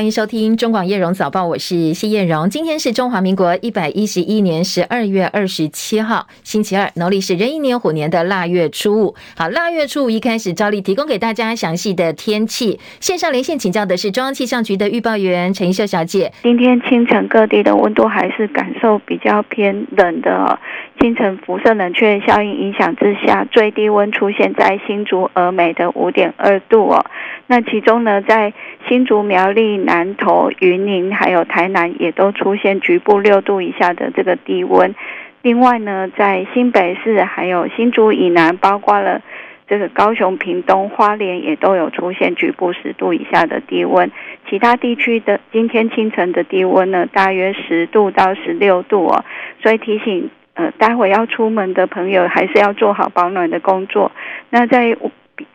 欢迎收听中广叶荣早报，我是谢叶荣。今天是中华民国一百一十一年十二月二十七号，星期二，农历是壬寅年虎年的腊月初五。好，腊月初五一开始，照例提供给大家详细的天气。线上连线请教的是中央气象局的预报员陈秀小姐。今天清晨各地的温度还是感受比较偏冷的。清晨辐射冷却效应影响之下，最低温出现在新竹峨眉的五点二度哦。那其中呢，在新竹苗栗南投云林还有台南也都出现局部六度以下的这个低温。另外呢，在新北市还有新竹以南，包括了这个高雄、屏东、花莲也都有出现局部十度以下的低温。其他地区的今天清晨的低温呢，大约十度到十六度哦。所以提醒。呃，待会要出门的朋友还是要做好保暖的工作。那在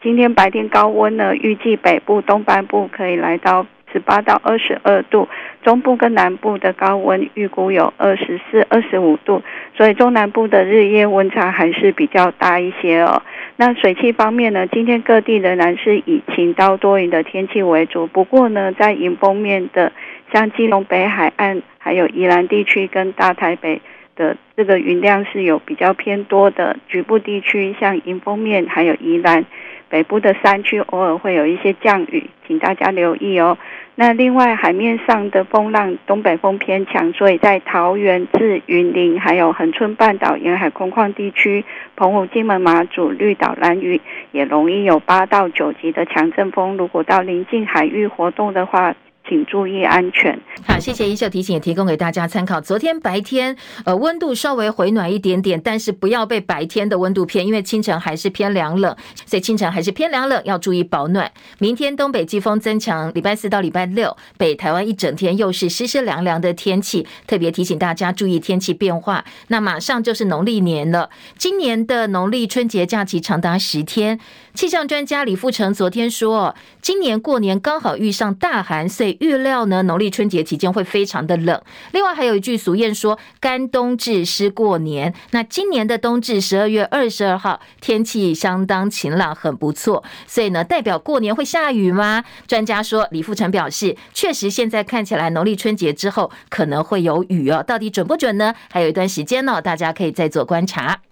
今天白天高温呢，预计北部、东半部可以来到十八到二十二度，中部跟南部的高温预估有二十四、二十五度，所以中南部的日夜温差还是比较大一些哦。那水汽方面呢，今天各地仍然是以晴到多云的天气为主，不过呢，在迎风面的像基隆北海岸、还有宜兰地区跟大台北。的这个云量是有比较偏多的，局部地区像迎风面还有宜兰北部的山区，偶尔会有一些降雨，请大家留意哦。那另外海面上的风浪东北风偏强，所以在桃园至云林还有恒春半岛沿海空旷地区，澎湖、金门、马祖、绿岛、兰屿也容易有八到九级的强阵风。如果到临近海域活动的话，请注意安全。好，谢谢怡秀提醒，也提供给大家参考。昨天白天，呃，温度稍微回暖一点点，但是不要被白天的温度骗，因为清晨还是偏凉冷，所以清晨还是偏凉冷，要注意保暖。明天东北季风增强，礼拜四到礼拜六，北台湾一整天又是湿湿凉凉的天气，特别提醒大家注意天气变化。那马上就是农历年了，今年的农历春节假期长达十天。气象专家李富成昨天说，今年过年刚好遇上大寒，所以预料呢，农历春节期间会非常的冷。另外还有一句俗谚说“干冬至湿过年”，那今年的冬至十二月二十二号天气相当晴朗，很不错。所以呢，代表过年会下雨吗？专家说，李富成表示，确实现在看起来农历春节之后可能会有雨哦，到底准不准呢？还有一段时间呢，大家可以再做观察。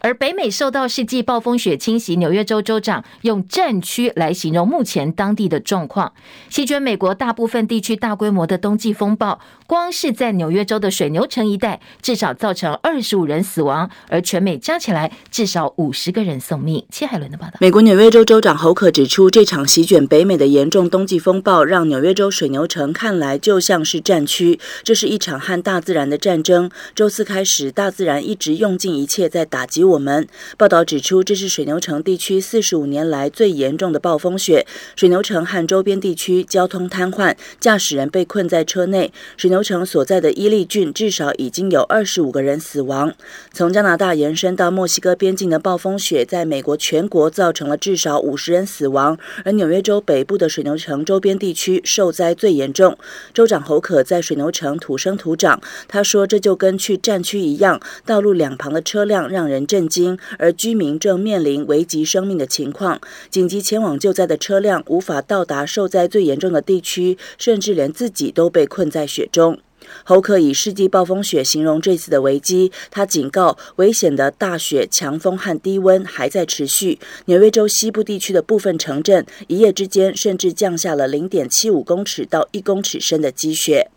而北美受到世纪暴风雪侵袭，纽约州州长用战区来形容目前当地的状况。席卷美国大部分地区大规模的冬季风暴，光是在纽约州的水牛城一带，至少造成二十五人死亡，而全美加起来至少五十个人送命。切海伦的报道。美国纽约州州长侯可指出，这场席卷北美的严重冬季风暴，让纽约州水牛城看来就像是战区。这是一场和大自然的战争。周四开始，大自然一直用尽一切在打击。我们报道指出，这是水牛城地区四十五年来最严重的暴风雪。水牛城和周边地区交通瘫痪，驾驶人被困在车内。水牛城所在的伊利郡至少已经有二十五个人死亡。从加拿大延伸到墨西哥边境的暴风雪，在美国全国造成了至少五十人死亡。而纽约州北部的水牛城周边地区受灾最严重。州长侯可在水牛城土生土长，他说：“这就跟去战区一样，道路两旁的车辆让人震。”震惊，而居民正面临危及生命的情况。紧急前往救灾的车辆无法到达受灾最严重的地区，甚至连自己都被困在雪中。侯克以世纪暴风雪形容这次的危机，他警告，危险的大雪、强风和低温还在持续。纽约州西部地区的部分城镇，一夜之间甚至降下了零点七五公尺到一公尺深的积雪。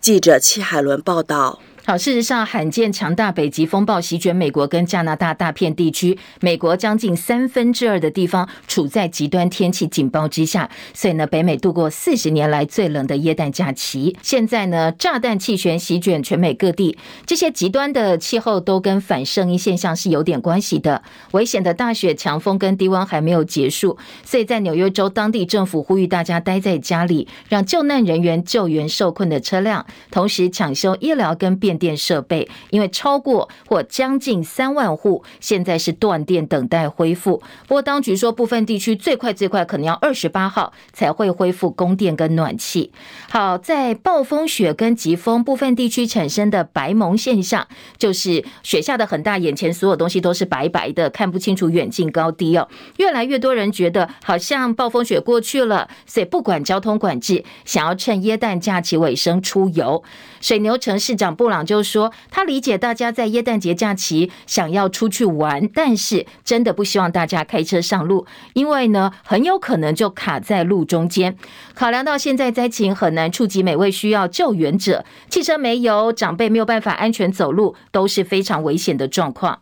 记者戚海伦报道。事实上，罕见强大北极风暴席卷美国跟加拿大大片地区，美国将近三分之二的地方处在极端天气警报之下。所以呢，北美度过四十年来最冷的耶诞假期。现在呢，炸弹气旋席卷全美各地，这些极端的气候都跟反圣婴现象是有点关系的。危险的大雪、强风跟低温还没有结束，所以在纽约州当地政府呼吁大家待在家里，让救难人员救援受困的车辆，同时抢修医疗跟变。电设备，因为超过或将近三万户现在是断电，等待恢复。不过当局说，部分地区最快最快可能要二十八号才会恢复供电跟暖气。好，在暴风雪跟疾风部分地区产生的白蒙现象，就是雪下的很大，眼前所有东西都是白白的，看不清楚远近高低哦。越来越多人觉得好像暴风雪过去了，所以不管交通管制，想要趁耶诞假期尾声出游。水牛城市长布朗就说，他理解大家在耶诞节假期想要出去玩，但是真的不希望大家开车上路，因为呢，很有可能就卡在路中间。考量到现在灾情很难触及每位需要救援者，汽车没油，长辈没有办法安全走路，都是非常危险的状况。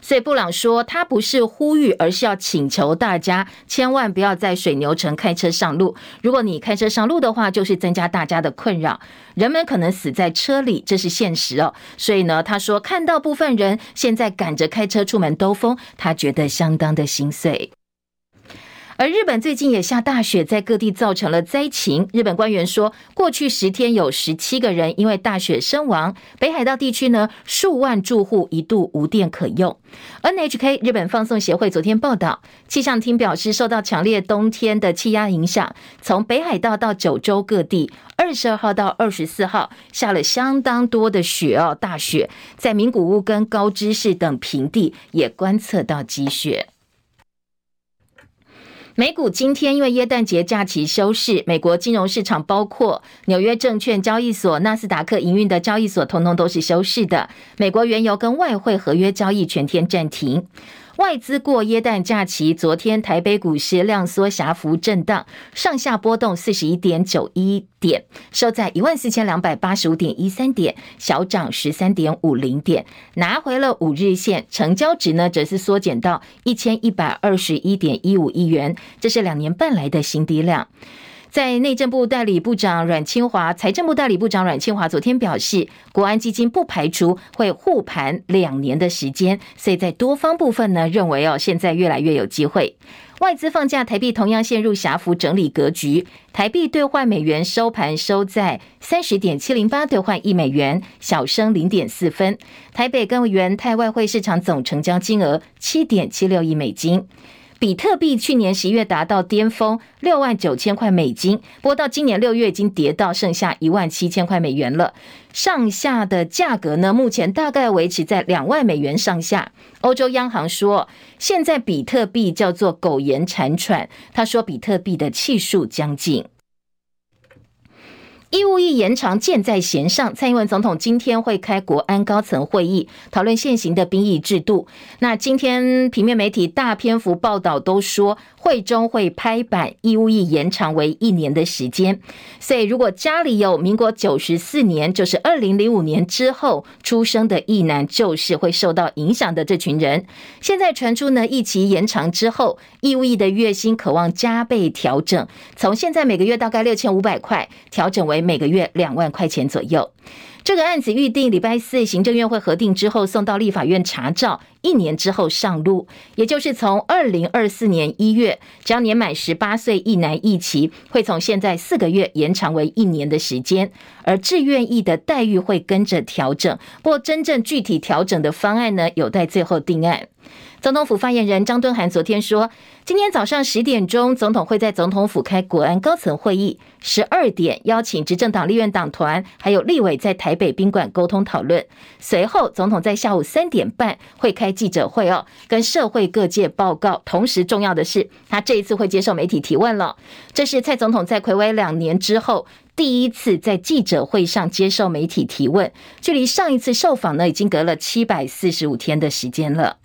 所以布朗说，他不是呼吁，而是要请求大家千万不要在水牛城开车上路。如果你开车上路的话，就是增加大家的困扰，人们可能死在车里，这是现实哦。所以呢，他说看到部分人现在赶着开车出门兜风，他觉得相当的心碎。而日本最近也下大雪，在各地造成了灾情。日本官员说，过去十天有十七个人因为大雪身亡。北海道地区呢，数万住户一度无电可用。NHK 日本放送协会昨天报道，气象厅表示，受到强烈冬天的气压影响，从北海道到九州各地，二十二号到二十四号下了相当多的雪哦，大雪，在名古屋跟高知市等平地也观测到积雪。美股今天因为耶诞节假期休市，美国金融市场包括纽约证券交易所、纳斯达克营运的交易所，通通都是休市的。美国原油跟外汇合约交易全天暂停。外资过耶诞假期，昨天台北股市量缩狭幅震荡，上下波动四十一点九一点，收在一万四千两百八十五点一三点，小涨十三点五零点，拿回了五日线。成交值呢，则是缩减到一千一百二十一点一五亿元，这是两年半来的新低量。在内政部代理部长阮清华、财政部代理部长阮清华昨天表示，国安基金不排除会护盘两年的时间，所以在多方部分呢，认为哦，现在越来越有机会。外资放假，台币同样陷入狭幅整理格局，台币兑换美元收盘收在三十点七零八兑换一美元，小升零点四分。台北跟元泰外汇市场总成交金额七点七六亿美金。比特币去年十一月达到巅峰六万九千块美金，不过到今年六月已经跌到剩下一万七千块美元了。上下的价格呢，目前大概维持在两万美元上下。欧洲央行说，现在比特币叫做苟延残喘，他说比特币的气数将近。义务役延长箭在弦上，蔡英文总统今天会开国安高层会议，讨论现行的兵役制度。那今天平面媒体大篇幅报道都说，会中会拍板义务役延长为一年的时间。所以，如果家里有民国九十四年，就是二零零五年之后出生的役男，就是会受到影响的这群人。现在传出呢，役期延长之后，义务役的月薪可望加倍调整，从现在每个月大概六千五百块，调整为。每个月两万块钱左右。这个案子预定礼拜四行政院会核定之后，送到立法院查照，一年之后上路，也就是从二零二四年一月，只要年满十八岁一男一妻会从现在四个月延长为一年的时间，而志愿役的待遇会跟着调整。不过，真正具体调整的方案呢，有待最后定案。总统府发言人张敦涵昨天说，今天早上十点钟，总统会在总统府开国安高层会议，十二点邀请执政党立院党团还有立委在台北宾馆沟通讨论。随后，总统在下午三点半会开记者会哦，跟社会各界报告。同时，重要的是，他这一次会接受媒体提问了。这是蔡总统在睽违两年之后第一次在记者会上接受媒体提问，距离上一次受访呢，已经隔了七百四十五天的时间了。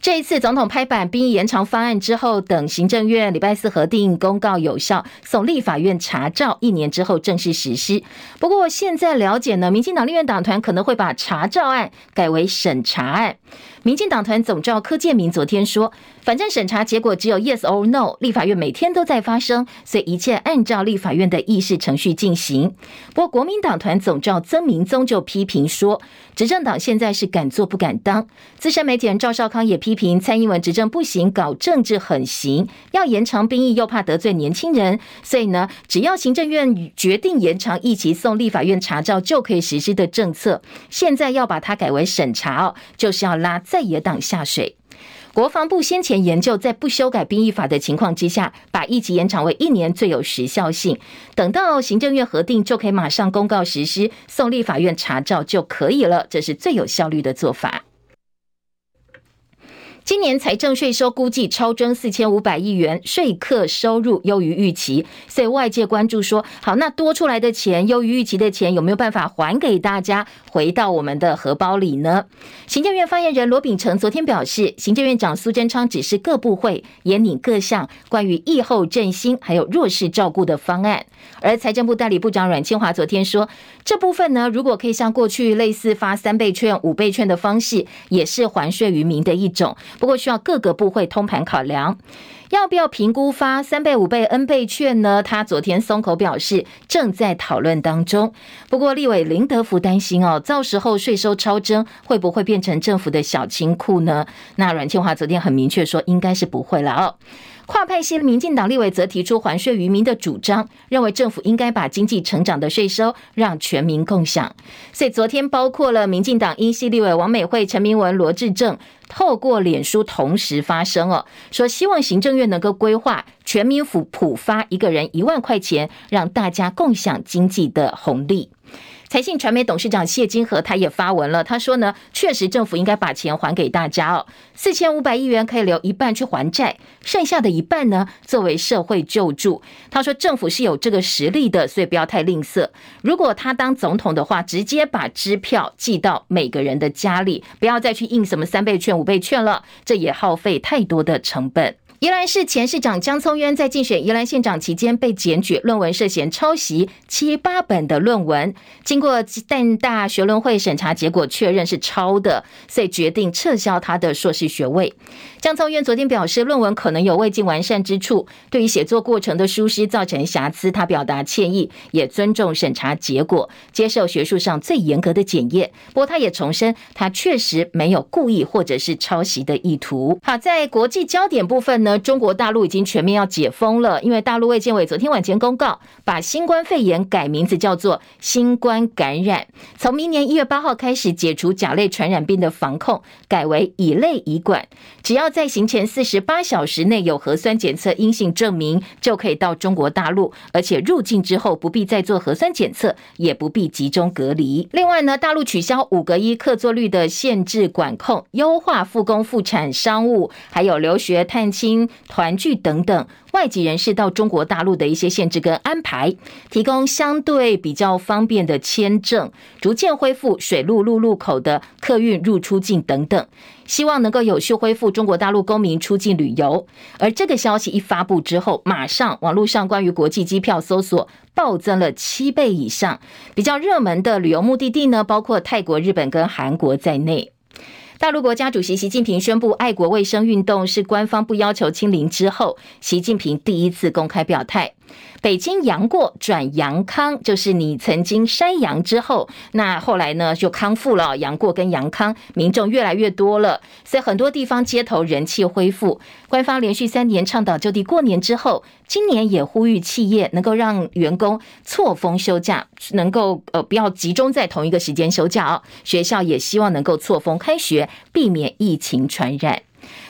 这一次总统拍板兵役延长方案之后，等行政院礼拜四核定公告有效，送立法院查照，一年之后正式实施。不过现在了解呢，民进党立院党团可能会把查照案改为审查案。民进党团总召柯建铭昨天说，反正审查结果只有 yes or no，立法院每天都在发生，所以一切按照立法院的议事程序进行。不过国民党团总召曾明宗就批评说，执政党现在是敢做不敢当。资深媒体人赵少康也批批评蔡英文执政不行，搞政治很行，要延长兵役又怕得罪年轻人，所以呢，只要行政院决定延长一期送立法院查照就可以实施的政策，现在要把它改为审查哦，就是要拉在野党下水。国防部先前研究，在不修改兵役法的情况之下，把一级延长为一年最有时效性。等到行政院核定，就可以马上公告实施，送立法院查照就可以了。这是最有效率的做法。今年财政税收估计超征四千五百亿元，税课收入优于预期，所以外界关注说，好，那多出来的钱，优于预期的钱，有没有办法还给大家，回到我们的荷包里呢？行政院发言人罗秉成昨天表示，行政院长苏贞昌指示各部会研拟各项关于疫后振兴还有弱势照顾的方案，而财政部代理部长阮庆华昨天说，这部分呢，如果可以像过去类似发三倍券、五倍券的方式，也是还税于民的一种。不过需要各个部会通盘考量，要不要评估发三倍、五倍、N 倍券呢？他昨天松口表示正在讨论当中。不过立委林德福担心哦，到时候税收超征会不会变成政府的小金库呢？那阮庆华昨天很明确说，应该是不会了哦。跨派系民进党立委则提出还税于民的主张，认为政府应该把经济成长的税收让全民共享。所以昨天包括了民进党英系立委王美惠、陈明文、罗志政，透过脸书同时发声哦，说希望行政院能够规划全民府普发一个人一万块钱，让大家共享经济的红利。财信传媒董事长谢金河他也发文了，他说呢，确实政府应该把钱还给大家哦，四千五百亿元可以留一半去还债，剩下的一半呢作为社会救助。他说政府是有这个实力的，所以不要太吝啬。如果他当总统的话，直接把支票寄到每个人的家里，不要再去印什么三倍券、五倍券了，这也耗费太多的成本。宜兰市前市长江聪渊在竞选宜兰县长期间被检举论文涉嫌抄袭七八本的论文，经过淡大学伦会审查，结果确认是抄的，所以决定撤销他的硕士学位。江聪渊昨天表示，论文可能有未尽完善之处，对于写作过程的疏失造成瑕疵，他表达歉意，也尊重审查结果，接受学术上最严格的检验。不过，他也重申，他确实没有故意或者是抄袭的意图。好，在国际焦点部分呢？中国大陆已经全面要解封了，因为大陆卫健委昨天晚间公告，把新冠肺炎改名字叫做新冠感染。从明年一月八号开始，解除甲类传染病的防控，改为乙类乙管。只要在行前四十八小时内有核酸检测阴性证明，就可以到中国大陆，而且入境之后不必再做核酸检测，也不必集中隔离。另外呢，大陆取消五个一客座率的限制管控，优化复工复产、商务还有留学探亲。团聚等等外籍人士到中国大陆的一些限制跟安排，提供相对比较方便的签证，逐渐恢复水陆陆路口的客运入出境等等，希望能够有序恢复中国大陆公民出境旅游。而这个消息一发布之后，马上网络上关于国际机票搜索暴增了七倍以上，比较热门的旅游目的地呢，包括泰国、日本跟韩国在内。大陆国家主席习近平宣布，爱国卫生运动是官方不要求清零之后，习近平第一次公开表态。北京阳过转阳康，就是你曾经筛阳之后，那后来呢就康复了。阳过跟阳康，民众越来越多了，所以很多地方街头人气恢复。官方连续三年倡导就地过年之后，今年也呼吁企业能够让员工错峰休假，能够呃不要集中在同一个时间休假哦。学校也希望能够错峰开学，避免疫情传染。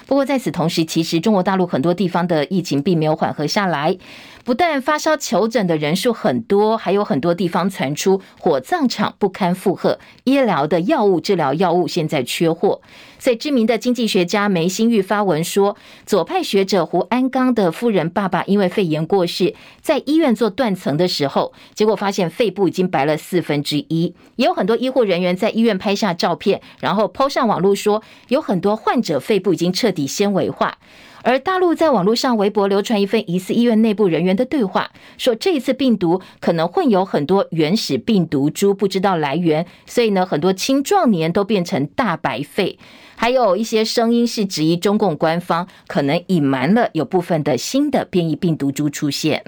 不过在此同时，其实中国大陆很多地方的疫情并没有缓和下来。不但发烧求诊的人数很多，还有很多地方传出火葬场不堪负荷，医疗的药物治疗药物现在缺货。所以知名的经济学家梅新玉发文说，左派学者胡安刚的夫人爸爸因为肺炎过世，在医院做断层的时候，结果发现肺部已经白了四分之一。也有很多医护人员在医院拍下照片，然后抛上网络说，有很多患者肺部已经彻底纤维化。而大陆在网络上微博流传一份疑似医院内部人员的对话，说这一次病毒可能混有很多原始病毒株，不知道来源，所以呢，很多青壮年都变成大白肺。还有一些声音是质疑中共官方可能隐瞒了有部分的新的变异病毒株出现。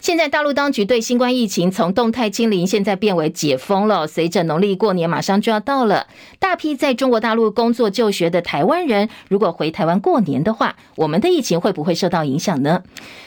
现在大陆当局对新冠疫情从动态清零，现在变为解封了。随着农历过年马上就要到了，大批在中国大陆工作就学的台湾人，如果回台湾过年的话，我们的疫情会不会受到影响呢？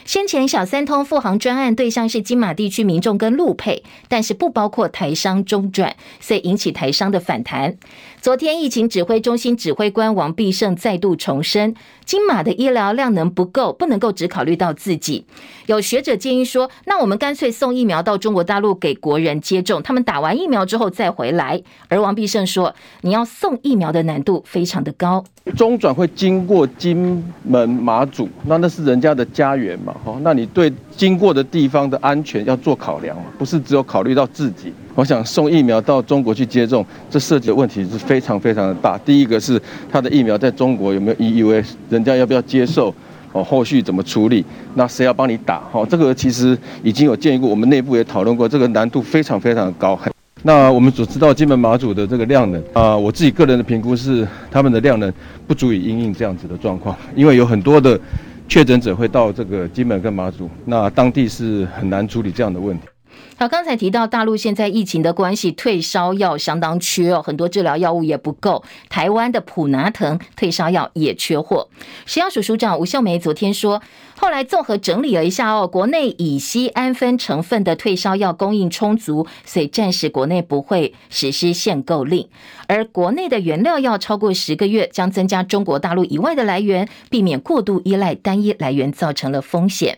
先前小三通复航专案对象是金马地区民众跟陆配，但是不包括台商中转，所以引起台商的反弹。昨天疫情指挥中心指挥官王必胜再度重申，金马的医疗量能不够，不能够只考虑到自己。有学者建议说，那我们干脆送疫苗到中国大陆给国人接种，他们打完疫苗之后再回来。而王必胜说，你要送疫苗的难度非常的高。中转会经过金门马祖，那那是人家的家园嘛，哈，那你对经过的地方的安全要做考量嘛，不是只有考虑到自己。我想送疫苗到中国去接种，这涉及的问题是非常非常的大。第一个是他的疫苗在中国有没有 EUA，人家要不要接受？哦，后续怎么处理？那谁要帮你打？哦，这个其实已经有建议过，我们内部也讨论过，这个难度非常非常高。那我们所知道金门马祖的这个量能啊，我自己个人的评估是，他们的量能不足以应应这样子的状况，因为有很多的确诊者会到这个金门跟马祖，那当地是很难处理这样的问题。好，刚才提到大陆现在疫情的关系，退烧药相当缺哦，很多治疗药物也不够。台湾的普拿藤退烧药也缺货。食药署署长吴秀梅昨天说，后来综合整理了一下哦，国内乙醯胺酚成分的退烧药供应充足，所以暂时国内不会实施限购令。而国内的原料药超过十个月，将增加中国大陆以外的来源，避免过度依赖单一来源造成了风险。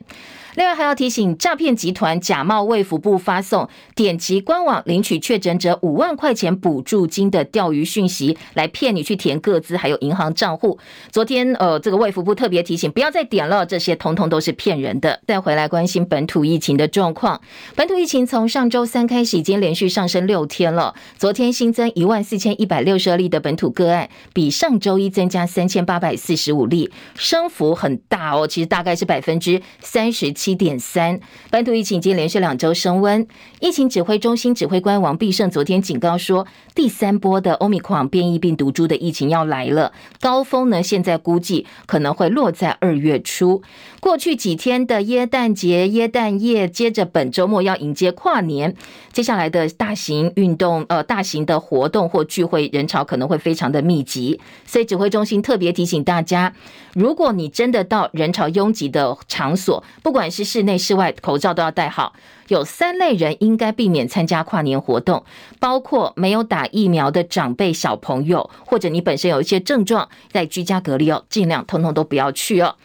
另外还要提醒，诈骗集团假冒卫福部发送点击官网领取确诊者五万块钱补助金的钓鱼讯息，来骗你去填个资还有银行账户。昨天呃，这个卫福部特别提醒，不要再点了，这些通通都是骗人的。再回来关心本土疫情的状况，本土疫情从上周三开始已经连续上升六天了。昨天新增一万四千一百六十二例的本土个案，比上周一增加三千八百四十五例，升幅很大哦，其实大概是百分之三十七。点三，本土疫情已经连续两周升温。疫情指挥中心指挥官王必胜昨天警告说，第三波的欧米狂变异病毒株的疫情要来了，高峰呢现在估计可能会落在二月初。过去几天的耶诞节、耶诞夜，接着本周末要迎接跨年，接下来的大型运动、呃大型的活动或聚会人潮可能会非常的密集，所以指挥中心特别提醒大家，如果你真的到人潮拥挤的场所，不管是室内室外，口罩都要戴好。有三类人应该避免参加跨年活动，包括没有打疫苗的长辈、小朋友，或者你本身有一些症状，在居家隔离哦，尽量通通都不要去哦。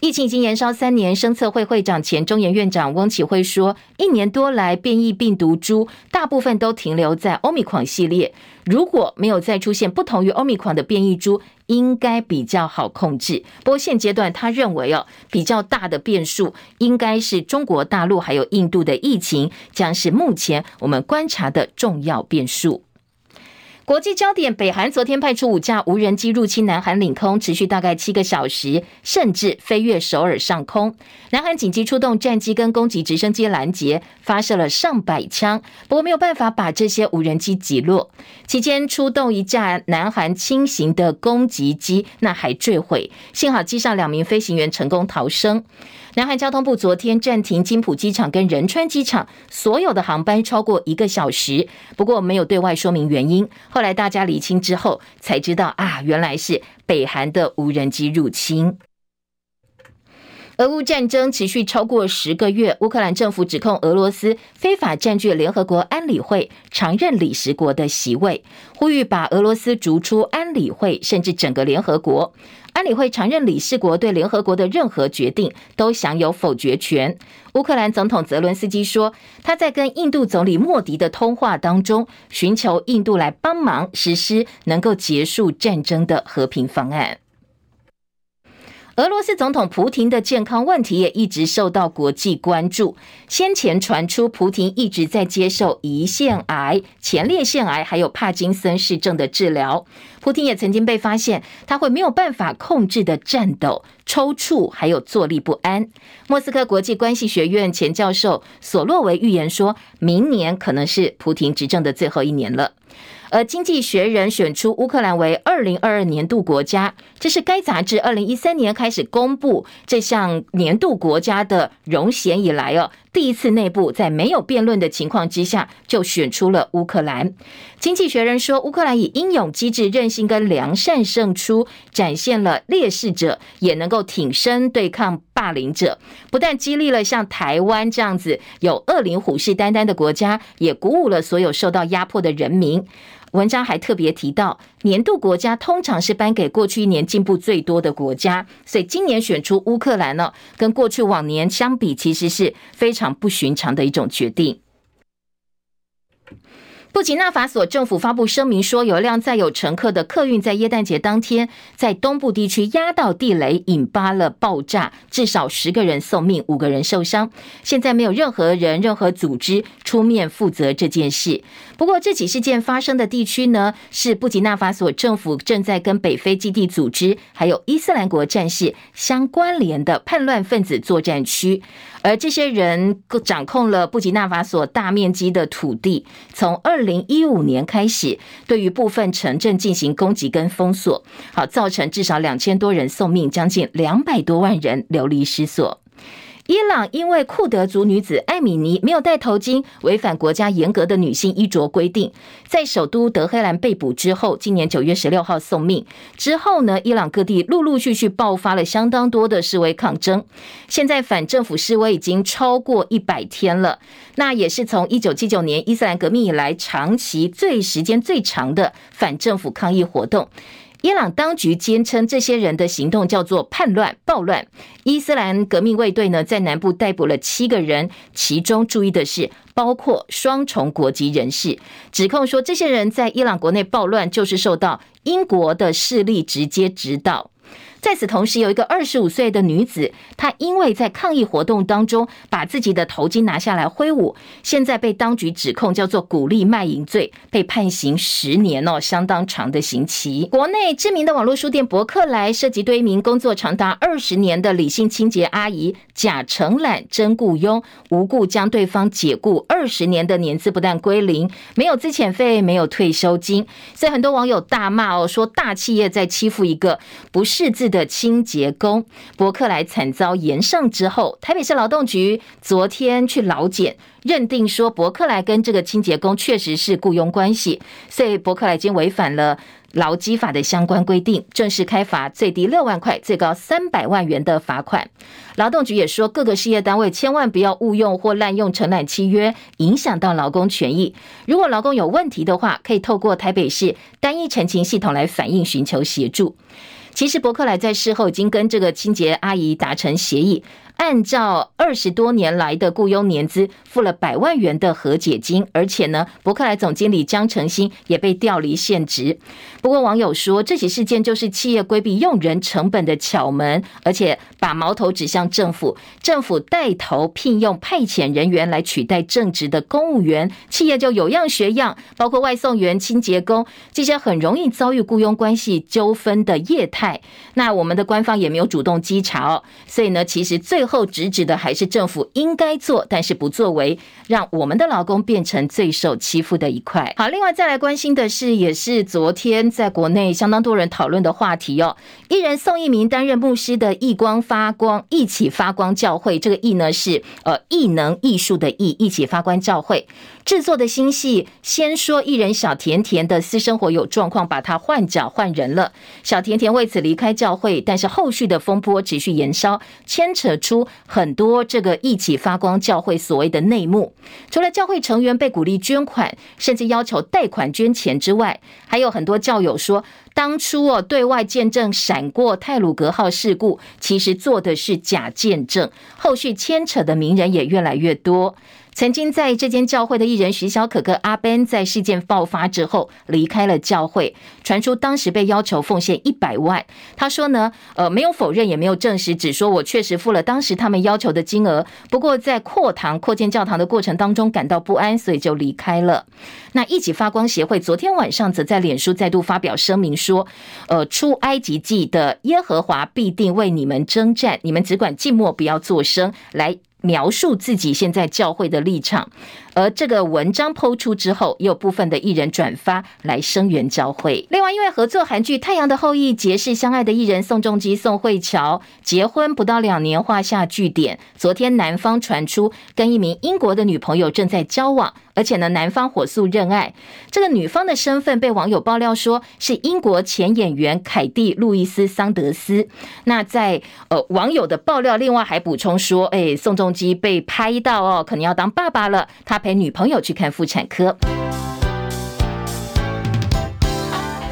疫情已经延烧三年，生测会会长、前中研院长翁启辉说，一年多来变异病毒株大部分都停留在欧米狂系列，如果没有再出现不同于欧米狂的变异株，应该比较好控制。不过现阶段他认为哦，比较大的变数应该是中国大陆还有印度的疫情，将是目前我们观察的重要变数。国际焦点：北韩昨天派出五架无人机入侵南韩领空，持续大概七个小时，甚至飞越首尔上空。南韩紧急出动战机跟攻击直升机拦截，发射了上百枪，不过没有办法把这些无人机击落。期间出动一架南韩轻型的攻击机，那还坠毁，幸好机上两名飞行员成功逃生。南韩交通部昨天暂停金浦机场跟仁川机场所有的航班超过一个小时，不过没有对外说明原因。后来大家理清之后才知道啊，原来是北韩的无人机入侵。俄乌战争持续超过十个月，乌克兰政府指控俄罗斯非法占据联合国安理会常任理事国的席位，呼吁把俄罗斯逐出安理会，甚至整个联合国。安理会常任理事国对联合国的任何决定都享有否决权。乌克兰总统泽伦斯基说，他在跟印度总理莫迪的通话当中，寻求印度来帮忙实施能够结束战争的和平方案。俄罗斯总统普亭的健康问题也一直受到国际关注。先前传出普亭一直在接受胰腺癌、前列腺癌还有帕金森氏症的治疗。普亭也曾经被发现他会没有办法控制的颤抖、抽搐，还有坐立不安。莫斯科国际关系学院前教授索洛维预言说，明年可能是普亭执政的最后一年了。而《经济学人》选出乌克兰为二零二二年度国家，这是该杂志二零一三年开始公布这项年度国家的荣衔以来哦，第一次内部在没有辩论的情况之下就选出了乌克兰。《经济学人》说，乌克兰以英勇、机智、韧性跟良善胜出，展现了劣势者也能够挺身对抗霸凌者，不但激励了像台湾这样子有恶灵虎视眈眈的国家，也鼓舞了所有受到压迫的人民。文章还特别提到，年度国家通常是颁给过去一年进步最多的国家，所以今年选出乌克兰呢，跟过去往年相比，其实是非常不寻常的一种决定。布吉纳法索政府发布声明说，有一辆载有乘客的客运在耶诞节当天在东部地区压到地雷，引发了爆炸，至少十个人送命，五个人受伤。现在没有任何人、任何组织出面负责这件事。不过，这起事件发生的地区呢，是布吉纳法索政府正在跟北非基地组织还有伊斯兰国战士相关联的叛乱分子作战区。而这些人掌控了布吉纳法索大面积的土地，从二零一五年开始，对于部分城镇进行攻击跟封锁，好，造成至少两千多人送命，将近两百多万人流离失所。伊朗因为库德族女子艾米尼没有戴头巾，违反国家严格的女性衣着规定，在首都德黑兰被捕之后，今年九月十六号送命。之后呢，伊朗各地陆陆续续爆发了相当多的示威抗争。现在反政府示威已经超过一百天了，那也是从一九七九年伊斯兰革命以来长期最时间最长的反政府抗议活动。伊朗当局坚称这些人的行动叫做叛乱、暴乱。伊斯兰革命卫队呢，在南部逮捕了七个人，其中注意的是包括双重国籍人士，指控说这些人在伊朗国内暴乱，就是受到英国的势力直接指导。在此同时，有一个二十五岁的女子，她因为在抗议活动当中把自己的头巾拿下来挥舞，现在被当局指控叫做鼓励卖淫罪，被判刑十年哦，相当长的刑期。国内知名的网络书店博客来涉及对一名工作长达二十年的理性清洁阿姨假承揽真雇佣，无故将对方解雇二十年的年资不但归零，没有资遣费，没有退休金，所以很多网友大骂哦，说大企业在欺负一个不识字的清洁工，博克莱惨遭严上之后，台北市劳动局昨天去劳检，认定说博克莱跟这个清洁工确实是雇佣关系，所以博克莱已经违反了劳基法的相关规定，正式开罚最低六万块、最高三百万元的罚款。劳动局也说，各个事业单位千万不要误用或滥用承揽契约，影响到劳工权益。如果劳工有问题的话，可以透过台北市单一陈情系统来反映，寻求协助。其实伯克莱在事后已经跟这个清洁阿姨达成协议。按照二十多年来的雇佣年资，付了百万元的和解金，而且呢，伯克莱总经理江成新也被调离现职。不过网友说，这起事件就是企业规避用人成本的巧门，而且把矛头指向政府，政府带头聘用派遣人员来取代正职的公务员，企业就有样学样，包括外送员、清洁工这些很容易遭遇雇佣关系纠纷的业态。那我们的官方也没有主动稽查哦，所以呢，其实最后。后直指的还是政府应该做，但是不作为，让我们的劳工变成最受欺负的一块。好，另外再来关心的是，也是昨天在国内相当多人讨论的话题哦。艺人宋一鸣担任牧师的艺光发光一起发光教会，这个艺呢是呃艺能艺术的艺，一起发光教会。制作的新戏，先说艺人小甜甜的私生活有状况，把他换角换人了。小甜甜为此离开教会，但是后续的风波持续延烧，牵扯出很多这个一起发光教会所谓的内幕。除了教会成员被鼓励捐款，甚至要求贷款捐钱之外，还有很多教友说，当初哦对外见证闪过泰鲁格号事故，其实做的是假见证。后续牵扯的名人也越来越多。曾经在这间教会的艺人徐小可可阿 Ben 在事件爆发之后离开了教会，传出当时被要求奉献一百万。他说呢，呃，没有否认，也没有证实，只说我确实付了当时他们要求的金额。不过在扩堂扩建教堂的过程当中感到不安，所以就离开了。那一起发光协会昨天晚上则在脸书再度发表声明说，呃，出埃及记的耶和华必定为你们征战，你们只管静默，不要作声来。描述自己现在教会的立场，而这个文章抛出之后，也有部分的艺人转发来声援教会。另外，因为合作韩剧《太阳的后裔》结识相爱的艺人宋仲基、宋慧乔结婚不到两年，画下句点。昨天男方传出跟一名英国的女朋友正在交往。而且呢，男方火速认爱，这个女方的身份被网友爆料说是英国前演员凯蒂·路易斯·桑德斯。那在呃网友的爆料，另外还补充说，哎，宋仲基被拍到哦，可能要当爸爸了。他陪女朋友去看妇产科。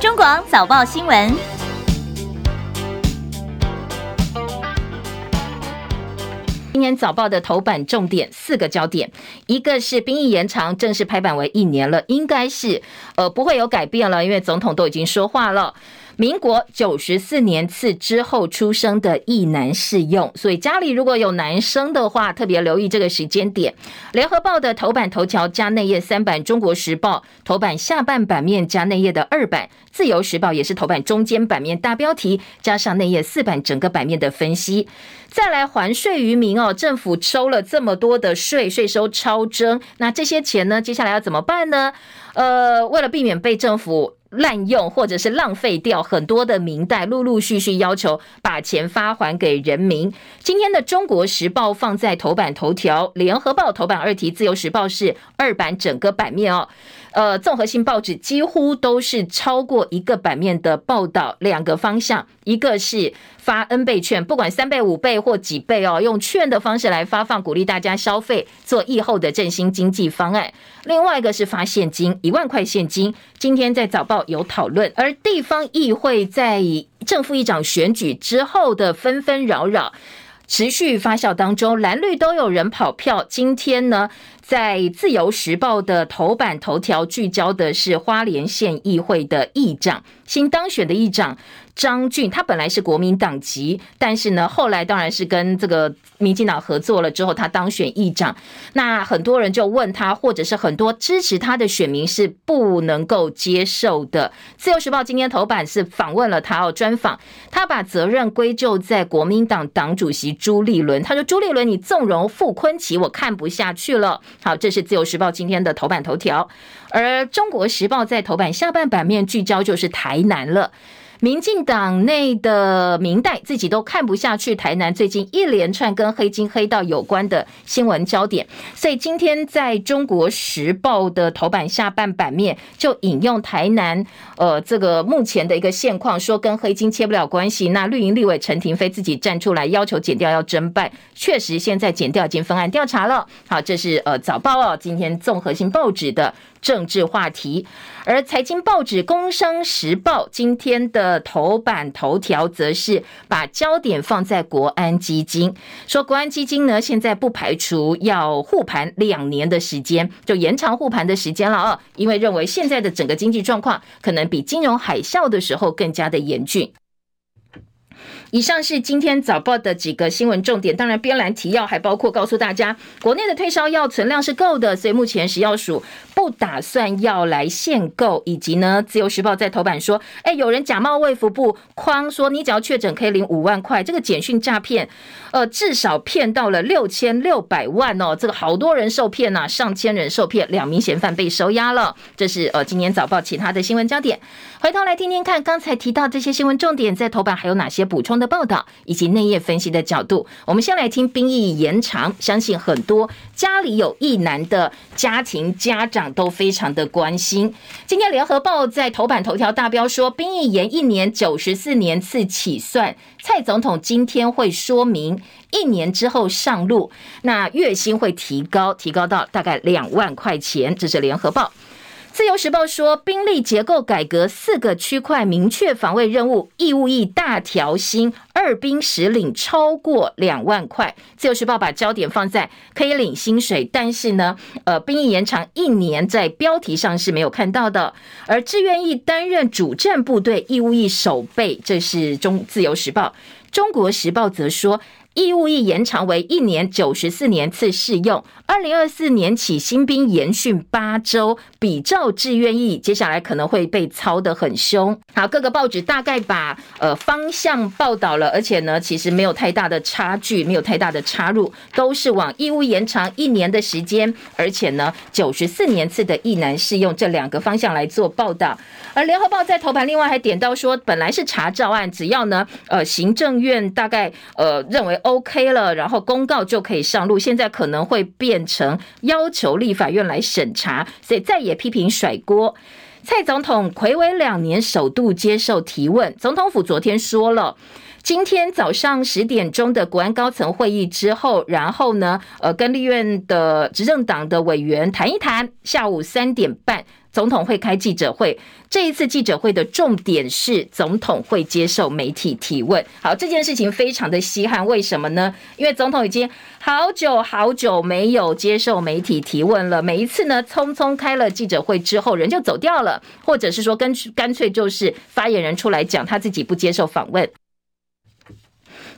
中广早报新闻。今天早报的头版重点四个焦点，一个是兵役延长，正式拍板为一年了，应该是呃不会有改变了，因为总统都已经说话了。民国九十四年次之后出生的役男适用，所以家里如果有男生的话，特别留意这个时间点。联合报的头版头条加内页三版，中国时报头版下半版面加内页的二版，自由时报也是头版中间版面大标题加上内页四版整个版面的分析。再来还税于民哦，政府收了这么多的税，税收超征，那这些钱呢，接下来要怎么办呢？呃，为了避免被政府滥用或者是浪费掉很多的民代，陆陆续续要求把钱发还给人民。今天的《中国时报》放在头版头条，《联合报》头版二题，《自由时报》是二版整个版面哦。呃，综合性报纸几乎都是超过一个版面的报道，两个方向，一个是发 N 倍券，不管三倍、五倍或几倍哦，用券的方式来发放，鼓励大家消费，做疫后的振兴经济方案。另外一个是发现金，一万块现金。今天在早报有讨论，而地方议会在正副议长选举之后的纷纷扰扰持续发酵当中，蓝绿都有人跑票。今天呢，在自由时报的头版头条聚焦的是花莲县议会的议长，新当选的议长。张俊他本来是国民党籍，但是呢，后来当然是跟这个民进党合作了之后，他当选议长。那很多人就问他，或者是很多支持他的选民是不能够接受的。自由时报今天头版是访问了他哦，专访他把责任归咎在国民党党主席朱立伦。他说：“朱立伦，你纵容傅崐萁，我看不下去了。”好，这是自由时报今天的头版头条。而中国时报在头版下半版面聚焦就是台南了。民进党内的民代自己都看不下去，台南最近一连串跟黑金黑道有关的新闻焦点，所以今天在中国时报的头版下半版面就引用台南呃这个目前的一个现况，说跟黑金切不了关系。那绿营立委陈亭妃自己站出来要求检调要侦办，确实现在检调已经分案调查了。好，这是呃早报哦，今天综合性报纸的。政治话题，而财经报纸《工商时报》今天的头版头条则是把焦点放在国安基金，说国安基金呢现在不排除要护盘两年的时间，就延长护盘的时间了啊，因为认为现在的整个经济状况可能比金融海啸的时候更加的严峻。以上是今天早报的几个新闻重点，当然边栏提要还包括告诉大家，国内的退烧药存量是够的，所以目前食药署不打算要来限购，以及呢，自由时报在头版说，哎，有人假冒卫福部框说你只要确诊可以领五万块，这个简讯诈骗，呃，至少骗到了六千六百万哦，这个好多人受骗呐、上千人受骗，两名嫌犯被收押了，这是呃今天早报其他的新闻焦点，回头来听听看刚才提到这些新闻重点，在头版还有哪些？补充的报道以及内页分析的角度，我们先来听兵役延长。相信很多家里有一男的家庭家长都非常的关心。今天联合报在头版头条大标说，兵役延一年，九十四年次起算。蔡总统今天会说明，一年之后上路，那月薪会提高，提高到大概两万块钱。这是联合报。自由时报说，兵力结构改革四个区块明确防卫任务，义务役大调薪，二兵实领超过两万块。自由时报把焦点放在可以领薪水，但是呢，呃，兵役延长一年，在标题上是没有看到的。而志愿役担任主战部队义务役守备，这是中自由时报。中国时报则说，义务役延长为一年九十四年次适用，二零二四年起新兵延训八周，比照志愿役，接下来可能会被操得很凶。好，各个报纸大概把呃方向报道了，而且呢，其实没有太大的差距，没有太大的插入，都是往义务延长一年的时间，而且呢，九十四年次的役男适用这两个方向来做报道。而联合报在头版另外还点到说，本来是查照案，只要呢呃行政院大概呃认为。OK 了，然后公告就可以上路。现在可能会变成要求立法院来审查，所以再也批评甩锅。蔡总统睽违两年首度接受提问，总统府昨天说了，今天早上十点钟的国安高层会议之后，然后呢，呃，跟立院的执政党的委员谈一谈，下午三点半。总统会开记者会，这一次记者会的重点是总统会接受媒体提问。好，这件事情非常的稀罕，为什么呢？因为总统已经好久好久没有接受媒体提问了。每一次呢，匆匆开了记者会之后，人就走掉了，或者是说跟干脆就是发言人出来讲，他自己不接受访问。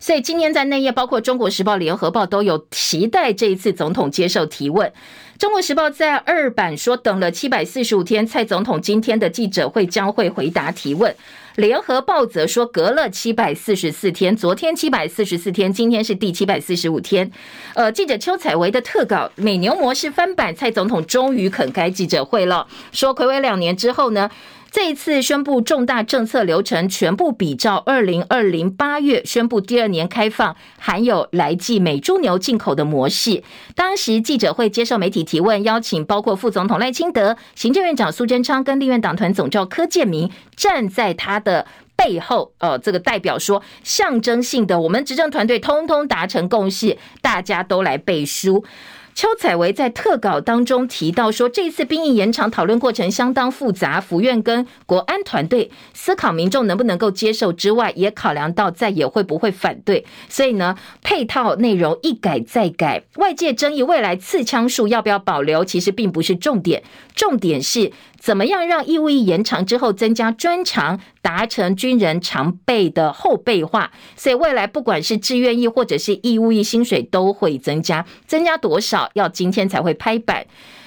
所以今天在内页，包括《中国时报》、《联合报》都有期待这一次总统接受提问。《中国时报》在二版说，等了七百四十五天，蔡总统今天的记者会将会回答提问。《联合报》则说，隔了七百四十四天，昨天七百四十四天，今天是第七百四十五天。呃，记者邱采薇的特稿美牛模式翻版，蔡总统终于肯开记者会了，说睽违两年之后呢。这一次宣布重大政策流程全部比照二零二零八月宣布第二年开放含有来自美猪牛进口的模式。当时记者会接受媒体提问，邀请包括副总统赖清德、行政院长苏贞昌跟立院党团总召柯建铭站在他的背后。呃，这个代表说，象征性的，我们执政团队通通达成共识，大家都来背书。邱采薇在特稿当中提到说，这次兵役延长讨论过程相当复杂，府院跟国安团队思考民众能不能够接受之外，也考量到在野会不会反对，所以呢，配套内容一改再改。外界争议未来刺枪术要不要保留，其实并不是重点，重点是。怎么样让义务役延长之后增加专长，达成军人常备的后备化？所以未来不管是志愿役或者是义务役，薪水都会增加，增加多少要今天才会拍板。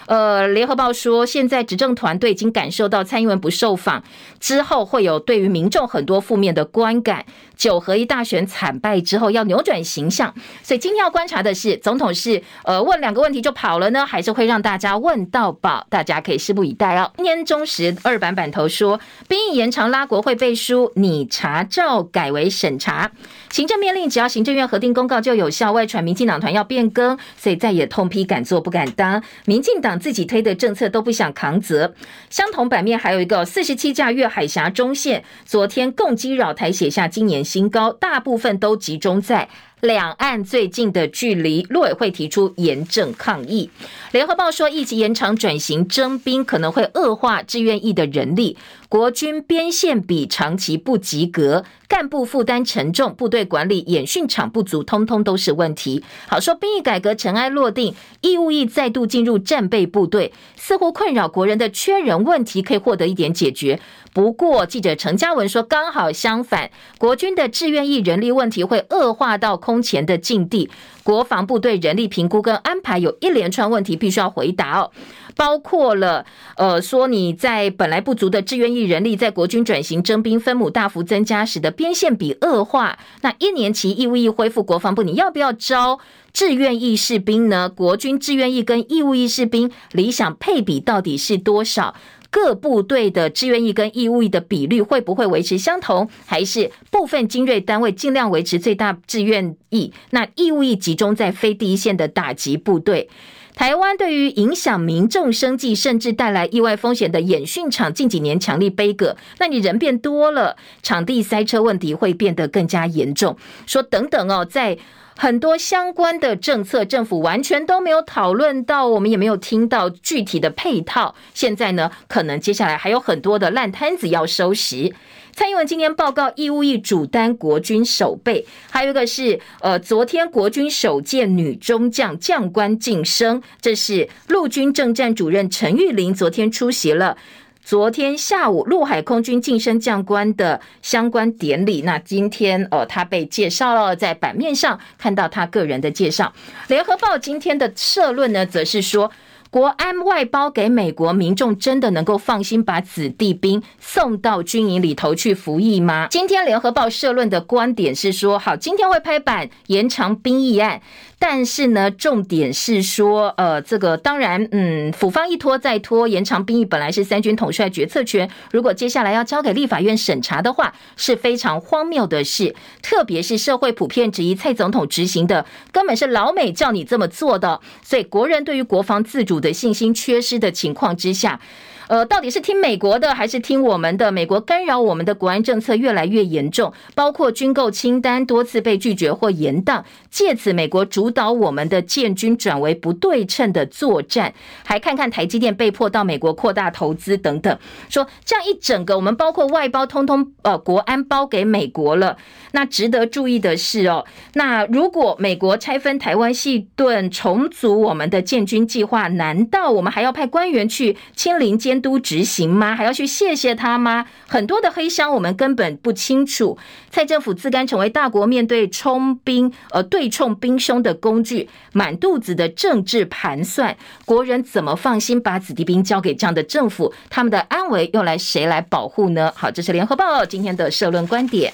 呃，联合报说，现在执政团队已经感受到蔡英文不受访之后，会有对于民众很多负面的观感。九合一大选惨败之后，要扭转形象，所以今天要观察的是，总统是呃问两个问题就跑了呢，还是会让大家问到饱？大家可以拭目以待哦。今天中时二版版头说，兵役延长拉国会背书，拟查照改为审查。行政命令只要行政院核定公告就有效，外传民进党团要变更，所以再也痛批敢做不敢当。民进党自己推的政策都不想扛责。相同版面还有一个四十七架越海峡中线，昨天共机扰台写下今年新高，大部分都集中在。两岸最近的距离，陆委会提出严正抗议。联合报说，疫情延长转型征兵可能会恶化志愿役的人力。国军边线比长期不及格，干部负担沉重，部队管理演训场不足，通通都是问题。好说，兵役改革尘埃落定，义务役再度进入战备部队，似乎困扰国人的缺人问题可以获得一点解决。不过，记者陈嘉文说，刚好相反，国军的志愿役人力问题会恶化到空空前的境地。国防部队人力评估跟安排有一连串问题，必须要回答哦。包括了，呃，说你在本来不足的志愿役人力，在国军转型征兵分母大幅增加时的边线比恶化。那一年期义务役恢复，国防部你要不要招志愿役士兵呢？国军志愿役跟义务役士兵理想配比到底是多少？各部队的志愿役跟义务役的比率会不会维持相同？还是部分精锐单位尽量维持最大志愿役？那义务役集中在非第一线的打击部队？台湾对于影响民众生计，甚至带来意外风险的演训场，近几年强力杯葛。那你人变多了，场地塞车问题会变得更加严重。说等等哦，在很多相关的政策，政府完全都没有讨论到，我们也没有听到具体的配套。现在呢，可能接下来还有很多的烂摊子要收拾。蔡英文今天报告义务役主担国军守备，还有一个是呃，昨天国军首届女中将将官晋升，这是陆军政战主任陈玉玲昨天出席了昨天下午陆海空军晋升将官的相关典礼。那今天哦，他被介绍了，在版面上看到他个人的介绍。联合报今天的社论呢，则是说。国安外包给美国民众，真的能够放心把子弟兵送到军营里头去服役吗？今天联合报社论的观点是说，好，今天会拍板延长兵役案。但是呢，重点是说，呃，这个当然，嗯，府方一拖再拖，延长兵役本来是三军统帅决策权，如果接下来要交给立法院审查的话，是非常荒谬的事。特别是社会普遍质疑蔡总统执行的根本是老美叫你这么做的，所以国人对于国防自主的信心缺失的情况之下。呃，到底是听美国的还是听我们的？美国干扰我们的国安政策越来越严重，包括军购清单多次被拒绝或延宕，借此美国主导我们的建军转为不对称的作战。还看看台积电被迫到美国扩大投资等等，说这样一整个，我们包括外包通通呃国安包给美国了。那值得注意的是哦，那如果美国拆分台湾系盾重组我们的建军计划，难道我们还要派官员去亲临监监督执行吗？还要去谢谢他吗？很多的黑箱我们根本不清楚。蔡政府自甘成为大国面对冲兵呃对冲兵凶的工具，满肚子的政治盘算，国人怎么放心把子弟兵交给这样的政府？他们的安危又来谁来保护呢？好，这是联合报今天的社论观点。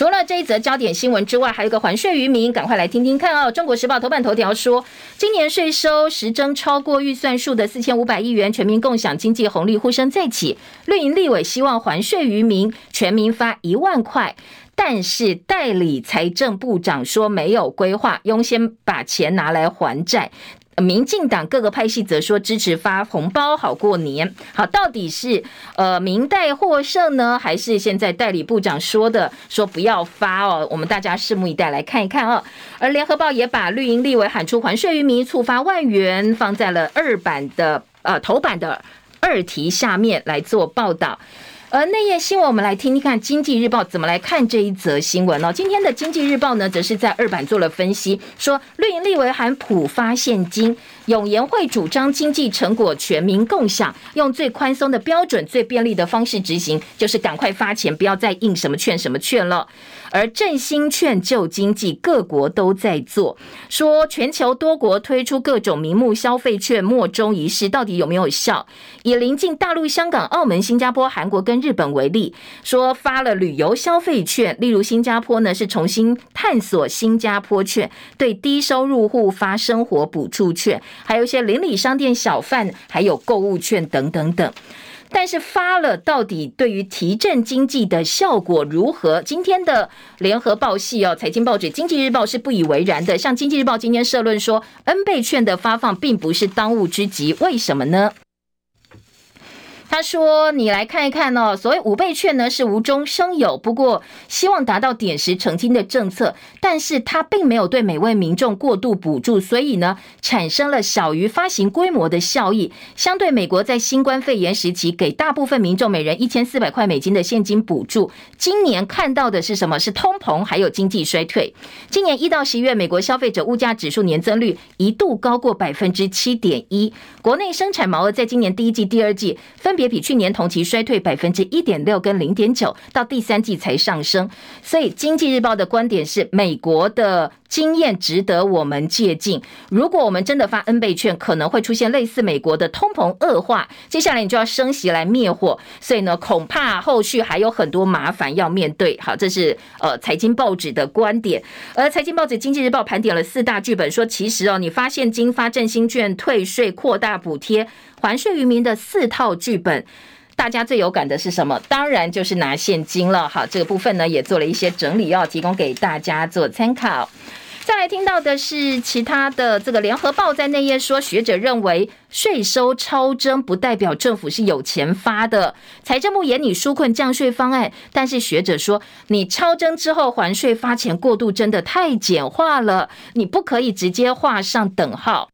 除了这一则焦点新闻之外，还有个还税于民，赶快来听听看哦。中国时报头版头条说，今年税收实征超过预算数的四千五百亿元，全民共享经济红利呼声再起。绿营立委希望还税于民，全民发一万块，但是代理财政部长说没有规划，优先把钱拿来还债。民进党各个派系则说支持发红包好过年，好，到底是呃民代获胜呢，还是现在代理部长说的说不要发哦？我们大家拭目以待来看一看哦。而联合报也把绿营立委喊出还税于民，促发万元放在了二版的呃头版的二题下面来做报道。而那页新闻，我们来听听看《经济日报》怎么来看这一则新闻呢。今天的《经济日报》呢，则是在二版做了分析，说绿营立委喊普发现金，永延会主张经济成果全民共享，用最宽松的标准、最便利的方式执行，就是赶快发钱，不要再印什么券什么券了。而振兴券救经济，各国都在做。说全球多国推出各种名目消费券，莫衷一是，到底有没有效？以临近大陆、香港、澳门、新加坡、韩国跟日本为例，说发了旅游消费券，例如新加坡呢是重新探索新加坡券，对低收入户发生活补助券，还有一些邻里商店小贩，还有购物券等等等。但是发了，到底对于提振经济的效果如何？今天的联合报系哦，财经报纸《经济日报》是不以为然的。像《经济日报》今天社论说，N 倍券的发放并不是当务之急，为什么呢？他说：“你来看一看哦，所谓五倍券呢是无中生有，不过希望达到点石成金的政策，但是他并没有对每位民众过度补助，所以呢产生了小于发行规模的效益。相对美国在新冠肺炎时期给大部分民众每人一千四百块美金的现金补助，今年看到的是什么？是通膨还有经济衰退。今年一到十一月，美国消费者物价指数年增率一度高过百分之七点一，国内生产毛额在今年第一季、第二季分”也比去年同期衰退百分之一点六跟零点九，到第三季才上升。所以，《经济日报》的观点是，美国的经验值得我们借鉴。如果我们真的发 N 倍券，可能会出现类似美国的通膨恶化，接下来你就要升息来灭火。所以呢，恐怕后续还有很多麻烦要面对。好，这是呃财经报纸的观点。而财经报纸《经济日报》盘点了四大剧本，说其实哦，你发现金发振兴券、退税、扩大补贴。还税于民的四套剧本，大家最有感的是什么？当然就是拿现金了。好，这个部分呢也做了一些整理，要提供给大家做参考。再来听到的是其他的，这个联合报在内页说，学者认为税收超征不代表政府是有钱发的，财政部研拟纾困降税方案，但是学者说，你超征之后还税发钱过度真的太简化了，你不可以直接画上等号。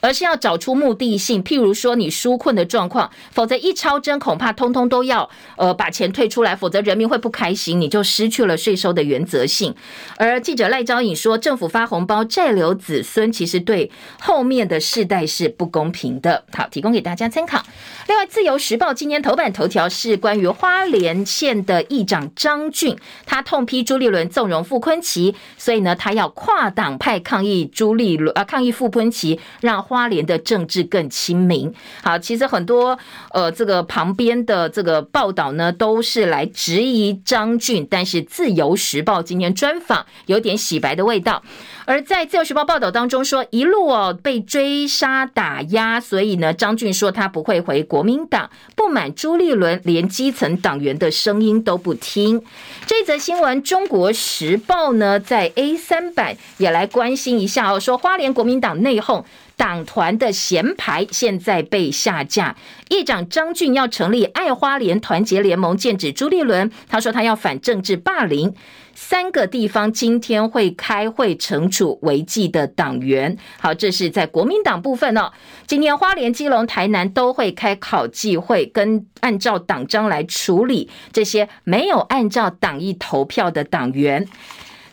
而是要找出目的性。譬如说你纾困的状况，否则一超征，恐怕通通都要呃把钱退出来，否则人民会不开心，你就失去了税收的原则性。而记者赖昭颖说，政府发红包债留子孙，其实对后面的世代是不公平的。好，提供给大家参考。另外，《自由时报》今天头版头条是关于花莲县的议长张俊，他痛批朱立伦纵容傅昆萁，所以呢，他要跨党派抗议朱立伦啊，抗议傅昆萁，让花莲的政治更亲民。好，其实很多呃，这个旁边的这个报道呢，都是来质疑张俊，但是《自由时报》今天专访有点洗白的味道。而在《自由时报》报道当中说，一路哦被追杀打压，所以呢，张俊说他不会回国民党，不满朱立伦连基层党员的声音都不听。这则新闻，《中国时报》呢在 A 三版也来关心一下哦，说花莲国民党内讧，党团的贤牌现在被下架，议长张俊要成立爱花莲团结联盟，剑指朱立伦。他说他要反政治霸凌。三个地方今天会开会惩处违纪的党员。好，这是在国民党部分哦。今天花莲、基隆、台南都会开考纪会，跟按照党章来处理这些没有按照党意投票的党员。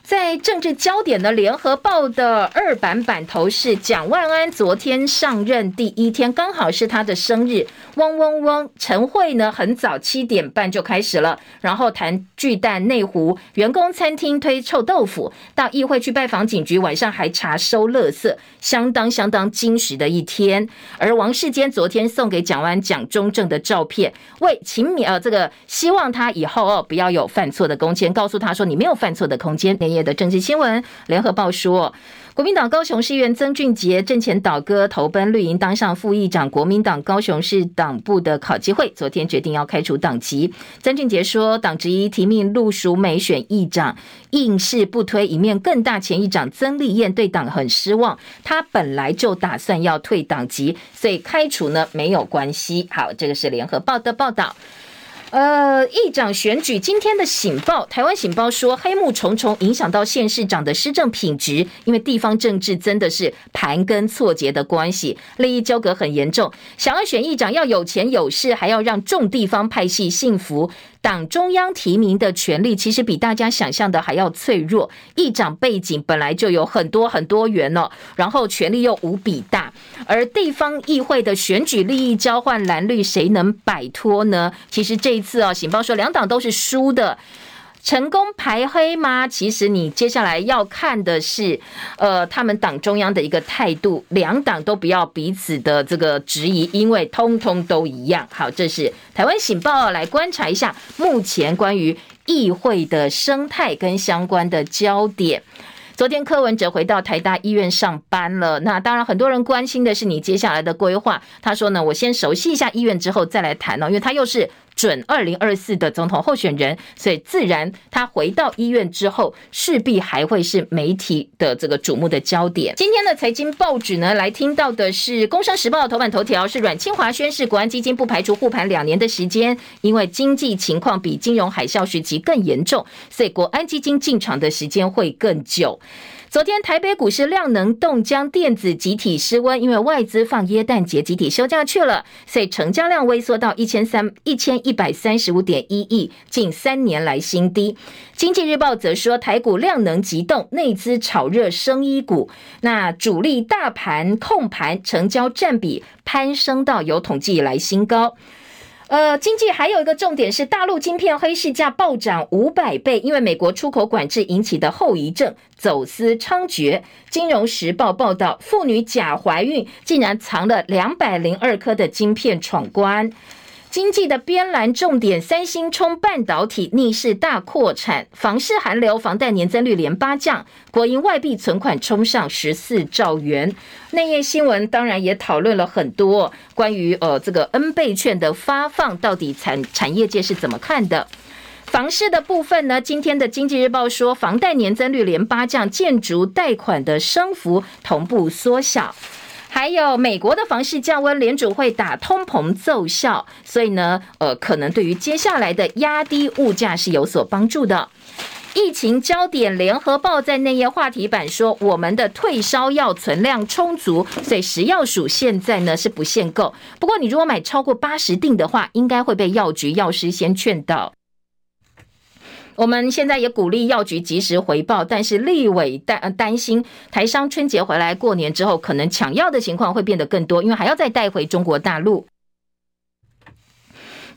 在政治焦点的联合报的二版版头是蒋万安昨天上任第一天，刚好是他的生日。嗡嗡嗡，晨会呢很早七点半就开始了，然后谈巨蛋内湖员工餐厅推臭豆腐，到议会去拜访警局，晚上还查收垃圾，相当相当惊实的一天。而王世坚昨天送给蒋万安蒋中正的照片，为秦敏呃这个希望他以后哦不要有犯错的空间，告诉他说你没有犯错的空间。的政治新闻，联合报说，国民党高雄市议员曾俊杰阵前倒戈投奔绿营，当上副议长。国民党高雄市党部的考纪会昨天决定要开除党籍。曾俊杰说，党质疑提名陆淑美选议长，硬是不推一面更大。前议长曾丽燕对党很失望，他本来就打算要退党籍，所以开除呢没有关系。好，这个是联合报的报道。呃，议长选举今天的《醒报》台湾《醒报》说，黑幕重重，影响到县市长的施政品质，因为地方政治真的是盘根错节的关系，利益纠葛很严重。想要选议长，要有钱有势，还要让众地方派系幸福。党中央提名的权力其实比大家想象的还要脆弱，议长背景本来就有很多很多元哦，然后权力又无比大，而地方议会的选举利益交换蓝绿，谁能摆脱呢？其实这一次哦，醒报说两党都是输的。成功排黑吗？其实你接下来要看的是，呃，他们党中央的一个态度，两党都不要彼此的这个质疑，因为通通都一样。好，这是台湾醒报来观察一下目前关于议会的生态跟相关的焦点。昨天柯文哲回到台大医院上班了，那当然很多人关心的是你接下来的规划。他说呢，我先熟悉一下医院之后再来谈哦，因为他又是。准二零二四的总统候选人，所以自然他回到医院之后，势必还会是媒体的这个瞩目的焦点。今天的财经报纸呢，来听到的是《工商时报》的头版头条，是阮清华宣示，国安基金不排除护盘两年的时间，因为经济情况比金融海啸时期更严重，所以国安基金进场的时间会更久。昨天台北股市量能冻僵，电子集体失温，因为外资放耶诞节集体休假去了，所以成交量萎缩到一千三一千一百三十五点一亿，近三年来新低。经济日报则说，台股量能急冻，内资炒热生医股，那主力大盘控盘，成交占比攀升到有统计以来新高。呃，经济还有一个重点是，大陆晶片黑市价暴涨五百倍，因为美国出口管制引起的后遗症，走私猖獗。金融时报报道，妇女假怀孕，竟然藏了两百零二颗的晶片闯关。经济的边栏重点，三星冲半导体逆势大扩产，房市寒流，房贷年增率连八降，国营外币存款冲上十四兆元。内页新闻当然也讨论了很多关于呃这个 N 倍券的发放，到底产产业界是怎么看的？房市的部分呢？今天的经济日报说，房贷年增率连八降，建筑贷款的升幅同步缩小。还有美国的房市降温，联准会打通膨奏效，所以呢，呃，可能对于接下来的压低物价是有所帮助的。疫情焦点，联合报在内页话题版说，我们的退烧药存量充足，所以食药署现在呢是不限购。不过你如果买超过八十錠的话，应该会被药局药师先劝导。我们现在也鼓励药局及时回报，但是立委担担心台商春节回来过年之后，可能抢药的情况会变得更多，因为还要再带回中国大陆。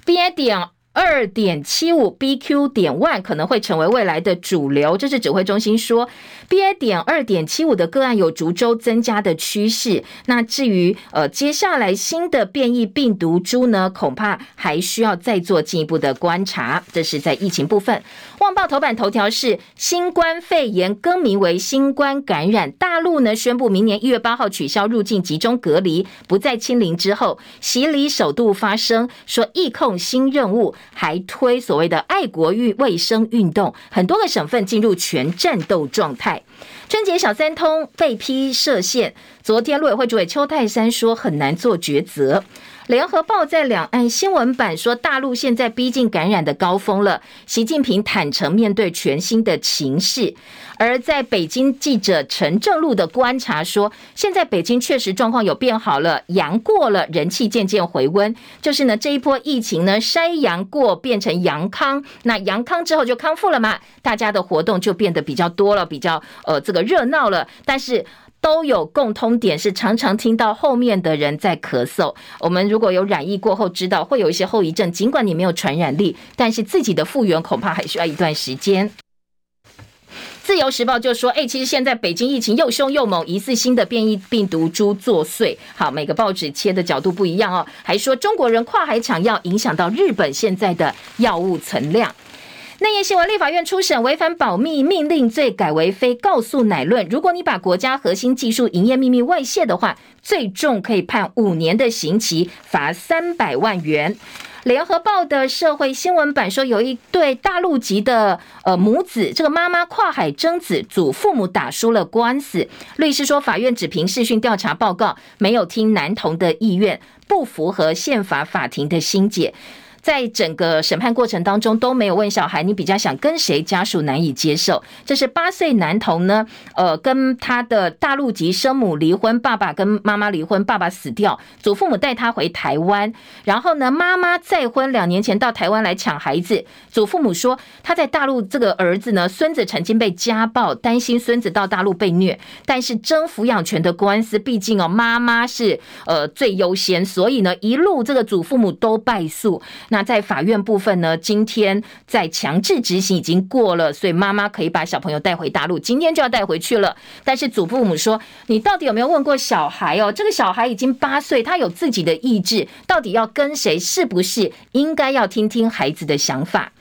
BA 点。二点七五 BQ 点 one 可能会成为未来的主流，这是指挥中心说，BA 点二点七五的个案有逐周增加的趋势。那至于呃接下来新的变异病毒株呢，恐怕还需要再做进一步的观察。这是在疫情部分。《旺报》头版头条是新冠肺炎更名为新冠感染，大陆呢宣布明年一月八号取消入境集中隔离，不再清零之后，习李首度发声说疫控新任务。还推所谓的爱国运卫生运动，很多个省份进入全战斗状态。春节小三通被批设限，昨天陆委会主委邱泰山说很难做抉择。联合报在两岸新闻版说，大陆现在逼近感染的高峰了。习近平坦诚面对全新的情势，而在北京记者陈正禄的观察说，现在北京确实状况有变好了，阳过了，人气渐渐回温。就是呢，这一波疫情呢，筛阳过变成阳康，那阳康之后就康复了嘛，大家的活动就变得比较多了，比较呃这个热闹了，但是。都有共通点，是常常听到后面的人在咳嗽。我们如果有染疫过后，知道会有一些后遗症，尽管你没有传染力，但是自己的复原恐怕还需要一段时间。自由时报就说：“哎，其实现在北京疫情又凶又猛，疑似新的变异病毒株作祟。好，每个报纸切的角度不一样哦。还说中国人跨海抢药，影响到日本现在的药物存量。”内页新闻，立法院初审违反保密命令罪改为非告诉乃论。如果你把国家核心技术营业秘密外泄的话，最重可以判五年的刑期，罚三百万元。联合报的社会新闻版说，有一对大陆籍的呃母子，这个妈妈跨海争子，祖父母打输了官司。律师说，法院只凭视讯调查报告，没有听男童的意愿，不符合宪法法庭的心解。在整个审判过程当中都没有问小孩，你比较想跟谁？家属难以接受。这是八岁男童呢，呃，跟他的大陆籍生母离婚，爸爸跟妈妈离婚，爸爸死掉，祖父母带他回台湾，然后呢，妈妈再婚，两年前到台湾来抢孩子。祖父母说他在大陆这个儿子呢，孙子曾经被家暴，担心孙子到大陆被虐，但是争抚养权的官司，毕竟哦，妈妈是呃最优先，所以呢，一路这个祖父母都败诉。那在法院部分呢，今天在强制执行已经过了，所以妈妈可以把小朋友带回大陆，今天就要带回去了。但是祖父母说：“你到底有没有问过小孩哦？这个小孩已经八岁，他有自己的意志，到底要跟谁？是不是应该要听听孩子的想法？”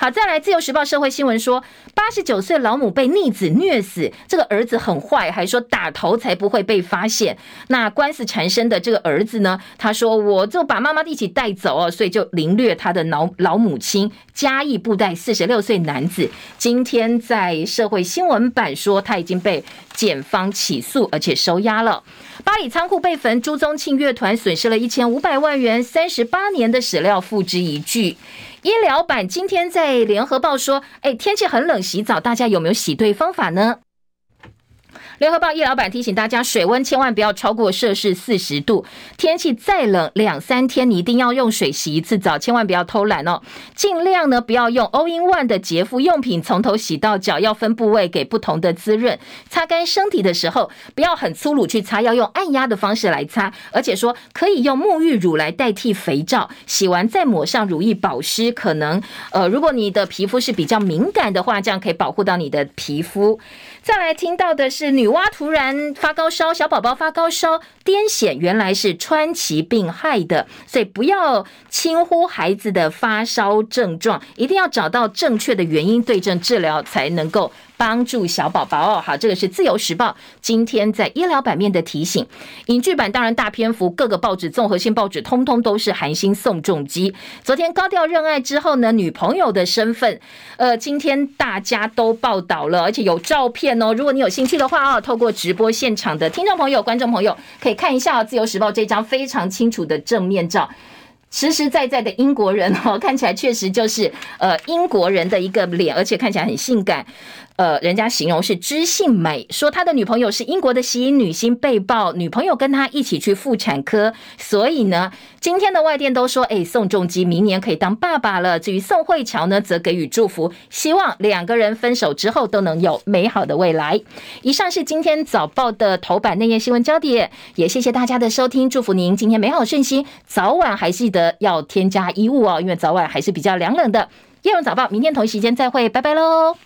好，再来，《自由时报》社会新闻说，八十九岁老母被逆子虐死，这个儿子很坏，还说打头才不会被发现。那官司缠身的这个儿子呢，他说我就把妈妈一起带走哦，所以就凌虐他的老老母亲。嘉义布袋四十六岁男子，今天在社会新闻版说他已经被检方起诉，而且收押了。八里仓库被焚，朱宗庆乐团损失了一千五百万元，三十八年的史料付之一炬。医疗版今天在联合报说，哎，天气很冷，洗澡大家有没有洗对方法呢？联合报医疗版提醒大家，水温千万不要超过摄氏四十度。天气再冷，两三天你一定要用水洗一次澡，千万不要偷懒哦。尽量呢不要用 All in One 的洁肤用品，从头洗到脚，要分部位给不同的滋润。擦干身体的时候，不要很粗鲁去擦，要用按压的方式来擦。而且说可以用沐浴乳来代替肥皂，洗完再抹上乳液保湿。可能呃，如果你的皮肤是比较敏感的话，这样可以保护到你的皮肤。再来听到的是女娲突然发高烧，小宝宝发高烧、癫痫，原来是川崎病害的，所以不要轻忽孩子的发烧症状，一定要找到正确的原因，对症治疗才能够。帮助小宝宝哦，好，这个是自由时报今天在医疗版面的提醒。影剧版当然大篇幅，各个报纸综合性报纸通通都是韩星宋仲基。昨天高调认爱之后呢，女朋友的身份，呃，今天大家都报道了，而且有照片哦。如果你有兴趣的话哦，透过直播现场的听众朋友、观众朋友可以看一下自由时报这张非常清楚的正面照。实实在在的英国人哦，看起来确实就是呃英国人的一个脸，而且看起来很性感。呃，人家形容是知性美，说他的女朋友是英国的吸引女星被曝，女朋友跟他一起去妇产科，所以呢，今天的外电都说，哎，宋仲基明年可以当爸爸了。至于宋慧乔呢，则给予祝福，希望两个人分手之后都能有美好的未来。以上是今天早报的头版内页新闻焦点，也谢谢大家的收听，祝福您今天美好顺心，早晚还记得要添加衣物哦，因为早晚还是比较凉冷的。夜荣早报，明天同一时间再会，拜拜喽。